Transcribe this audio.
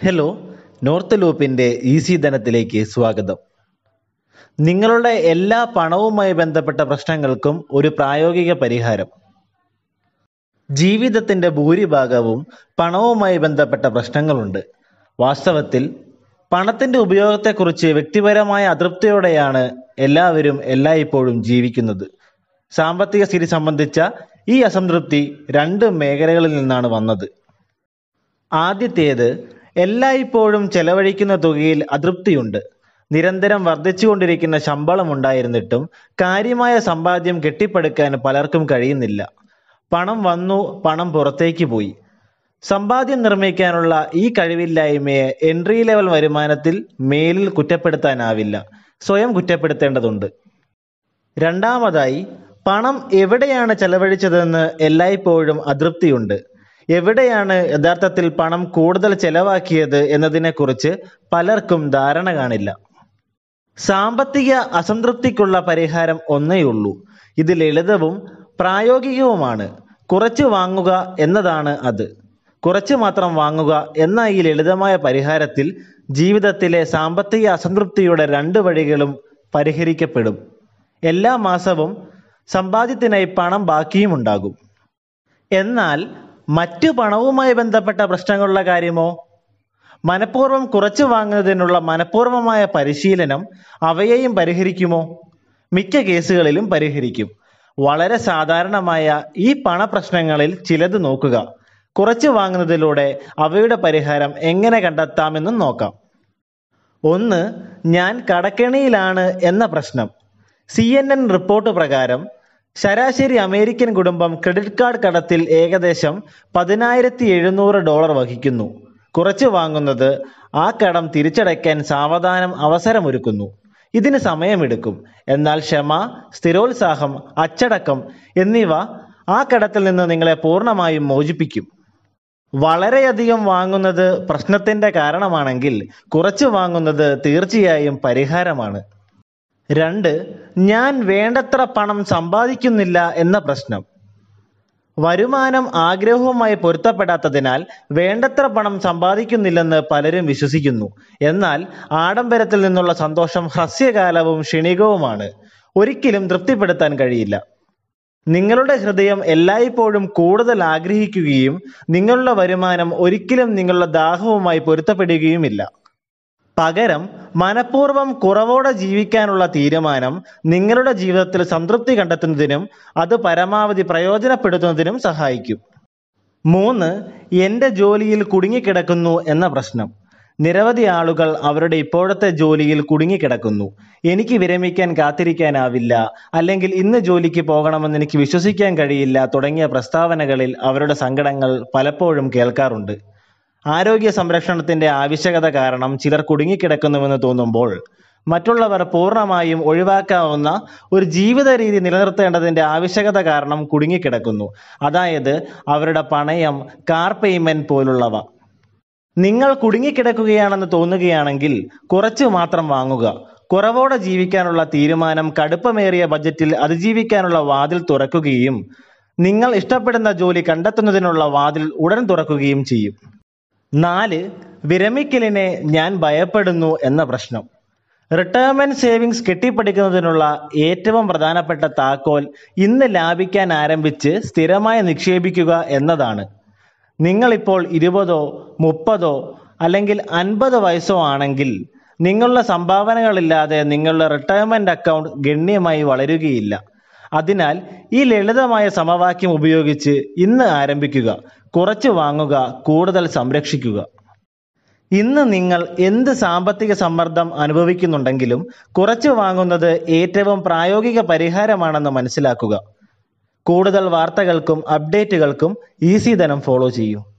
Hello north ലൂപ്പിന്റെ easy ധനത്തിലേക്ക് സ്വാഗതം. നിങ്ങളുടെ എല്ലാ പണവുമായി ബന്ധപ്പെട്ട പ്രശ്നങ്ങൾക്കും ഒരു പ്രായോഗിക പരിഹാരം. ജീവിതത്തിന്റെ ഭൂരിഭാഗവും പണവുമായി ബന്ധപ്പെട്ട പ്രശ്നങ്ങളുണ്ട്. വാസ്തവത്തിൽ പണത്തിന്റെ ഉപയോഗത്തെക്കുറിച്ച് വ്യക്തിപരമായ അതൃപ്തിയോടെയാണ് എല്ലാവരും എല്ലായ്പ്പോഴും ജീവിക്കുന്നത്. സാമ്പത്തിക സ്ഥിതി സംബന്ധിച്ച ഈ അസംതൃപ്തി രണ്ട് മേഖലകളിൽ നിന്നാണ് വന്നത്. ആദ്യത്തേത് എല്ലായ്പ്പോഴും ചെലവഴിക്കുന്ന തുകയിൽ അതൃപ്തിയുണ്ട്. നിരന്തരം വർദ്ധിച്ചുകൊണ്ടിരിക്കുന്ന ശമ്പളം ഉണ്ടായിരുന്നിട്ടും കാര്യമായ സമ്പാദ്യം കെട്ടിപ്പടുക്കാൻ പലർക്കും കഴിയുന്നില്ല. പണം വന്നു പണം പുറത്തേക്ക് പോയി. സമ്പാദ്യം നിർമ്മിക്കാനുള്ള ഈ കഴിവില്ലായ്മയെ എൻട്രി ലെവൽ വരുമാനത്തിൽ മേലിൽ കുറ്റപ്പെടുത്താനാവില്ല. സ്വയം കുറ്റപ്പെടുത്തേണ്ടതുണ്ട്. രണ്ടാമതായി പണം എവിടെയാണ് ചെലവഴിച്ചതെന്ന് എല്ലായ്പ്പോഴും അതൃപ്തിയുണ്ട്. എവിടെയാണ് യഥാർത്ഥത്തിൽ പണം കൂടുതൽ ചെലവാക്കിയത് എന്നതിനെക്കുറിച്ച് പലർക്കും ധാരണ കാണില്ല. സാമ്പത്തിക അസംതൃപ്തിക്കുള്ള പരിഹാരം ഒന്നേയുള്ളൂ ഇത് ലളിതവും പ്രായോഗികവുമാണ്. കുറച്ച് വാങ്ങുക എന്നതാണ് അത്. കുറച്ച് മാത്രം വാങ്ങുക എന്ന ഈ ലളിതമായ പരിഹാരത്തിൽ ജീവിതത്തിലെ സാമ്പത്തിക അസംതൃപ്തിയുടെ രണ്ട് വഴികളും പരിഹരിക്കപ്പെടും. എല്ലാ മാസവും സമ്പാദ്യത്തിനായി പണം ബാക്കിയും ഉണ്ടാകും എന്നാൽ മറ്റു പണവുമായി ബന്ധപ്പെട്ട പ്രശ്നങ്ങളുള്ള കാര്യമോ? മനഃപൂർവം കുറച്ചു വാങ്ങുന്നതിനുള്ള മനഃപൂർവമായ പരിശീലനം അവയെയും പരിഹരിക്കുമോ? മിക്ക കേസുകളിലും പരിഹരിക്കും. വളരെ സാധാരണമായ ഈ പണപ്രശ്നങ്ങളിൽ ചിലത് നോക്കുക. കുറച്ച് വാങ്ങുന്നതിലൂടെ അവയുടെ പരിഹാരം എങ്ങനെ കണ്ടെത്താമെന്നും നോക്കാം. ഒന്ന് ഞാൻ കടക്കെണിയിലാണ് എന്ന പ്രശ്നം. സി റിപ്പോർട്ട് പ്രകാരം ശരാശരി അമേരിക്കൻ കുടുംബം ക്രെഡിറ്റ് കാർഡ് കടത്തിൽ ഏകദേശം പതിനായിരത്തി എഴുന്നൂറ് ഡോളർ വഹിക്കുന്നു. കുറച്ച് വാങ്ങുന്നത് ആ കടം തിരിച്ചടയ്ക്കാൻ സാവധാനം അവസരമൊരുക്കുന്നു. ഇതിന് സമയമെടുക്കും. എന്നാൽ ക്ഷമ സ്ഥിരോത്സാഹം അച്ചടക്കം എന്നിവ ആ കടത്തിൽ നിന്ന് നിങ്ങളെ പൂർണമായും മോചിപ്പിക്കും. വളരെയധികം വാങ്ങുന്നത് പ്രശ്നത്തിന്റെ കാരണമാണെങ്കിൽ കുറച്ച് വാങ്ങുന്നത് തീർച്ചയായും പരിഹാരമാണ്. രണ്ട് ഞാൻ വേണ്ടത്ര പണം സമ്പാദിക്കുന്നില്ല എന്ന പ്രശ്നം. വരുമാനം ആഗ്രഹവുമായി പൊരുത്തപ്പെടാത്തതിനാൽ വേണ്ടത്ര പണം സമ്പാദിക്കുന്നില്ലെന്ന് പലരും വിശ്വസിക്കുന്നു. എന്നാൽ ആഡംബരത്തിൽ നിന്നുള്ള സന്തോഷം ഹ്രസ്യകാലവും ക്ഷണികവുമാണ്. ഒരിക്കലും തൃപ്തിപ്പെടുത്താൻ കഴിയില്ല. നിങ്ങളുടെ ഹൃദയം എല്ലായ്പ്പോഴും കൂടുതൽ ആഗ്രഹിക്കുകയും നിങ്ങളുടെ വരുമാനം ഒരിക്കലും നിങ്ങളുടെ ദാഹവുമായി പൊരുത്തപ്പെടുകയുമില്ല. പകരം മനഃപൂർവം കുറവോടെ ജീവിക്കാനുള്ള തീരുമാനം നിങ്ങളുടെ ജീവിതത്തിൽ സംതൃപ്തി കണ്ടെത്തുന്നതിനും അത് പരമാവധി പ്രയോജനപ്പെടുത്തുന്നതിനും സഹായിക്കും. മൂന്ന് എന്റെ ജോലിയിൽ കുടുങ്ങിക്കിടക്കുന്നു എന്ന പ്രശ്നം. നിരവധി ആളുകൾ അവരുടെ ഇപ്പോഴത്തെ ജോലിയിൽ കുടുങ്ങിക്കിടക്കുന്നു. എനിക്ക് വിരമിക്കാൻ കാത്തിരിക്കാനാവില്ല അല്ലെങ്കിൽ ഇന്ന് ജോലിക്ക് പോകണമെന്ന് എനിക്ക് വിശ്വസിക്കാൻ കഴിയില്ല തുടങ്ങിയ പ്രസ്താവനകളിൽ അവരുടെ സങ്കടങ്ങൾ പലപ്പോഴും കേൾക്കാറുണ്ട്. ആരോഗ്യ സംരക്ഷണത്തിന്റെ ആവശ്യകത കാരണം ചിലർ കുടുങ്ങിക്കിടക്കുന്നുവെന്ന് തോന്നുമ്പോൾ മറ്റുള്ളവർ പൂർണമായും ഒഴിവാക്കാവുന്ന ഒരു ജീവിത രീതി നിലനിർത്തേണ്ടതിന്റെ ആവശ്യകത കാരണം കുടുങ്ങിക്കിടക്കുന്നു. അതായത് അവരുടെ പണയം കാർ പേയ്മെന്റ് പോലുള്ളവ. നിങ്ങൾ കുടുങ്ങിക്കിടക്കുകയാണെന്ന് തോന്നുകയാണെങ്കിൽ കുറച്ച് മാത്രം വാങ്ങുക. കുറവോടെ ജീവിക്കാനുള്ള തീരുമാനം കടുപ്പമേറിയ ബജറ്റിൽ അതിജീവിക്കാനുള്ള വാതിൽ തുറക്കുകയും നിങ്ങൾ ഇഷ്ടപ്പെടുന്ന ജോലി കണ്ടെത്തുന്നതിനുള്ള വാതിൽ ഉടൻ തുറക്കുകയും ചെയ്യും. നാല് വിരമിക്കലിനെ ഞാൻ ഭയപ്പെടുന്നു എന്ന പ്രശ്നം. റിട്ടയർമെന്റ് സേവിങ്സ് കെട്ടിപ്പടിക്കുന്നതിനുള്ള ഏറ്റവും പ്രധാനപ്പെട്ട താക്കോൽ ഇന്ന് ലാഭിക്കാൻ ആരംഭിച്ച് സ്ഥിരമായി നിക്ഷേപിക്കുക എന്നതാണ്. നിങ്ങളിപ്പോൾ ഇരുപതോ മുപ്പതോ അല്ലെങ്കിൽ അൻപത് വയസ്സോ ആണെങ്കിൽ നിങ്ങളുടെ സംഭാവനകളില്ലാതെ നിങ്ങളുടെ റിട്ടയർമെന്റ് അക്കൗണ്ട് ഗണ്യമായി വളരുകയില്ല. അതിനാൽ ഈ ലളിതമായ സമവാക്യം ഉപയോഗിച്ച് ഇന്ന് ആരംഭിക്കുക. കുറച്ച് വാങ്ങുക കൂടുതൽ സംരക്ഷിക്കുക. ഇന്ന് നിങ്ങൾ എന്ത് സാമ്പത്തിക സമ്മർദ്ദം അനുഭവിക്കുന്നുണ്ടെങ്കിലും കുറച്ച് വാങ്ങുന്നത് ഏറ്റവും പ്രായോഗിക പരിഹാരമാണെന്ന് മനസ്സിലാക്കുക. കൂടുതൽ വാർത്തകൾക്കും അപ്ഡേറ്റുകൾക്കും ഈസി ധനം ഫോളോ ചെയ്യൂ.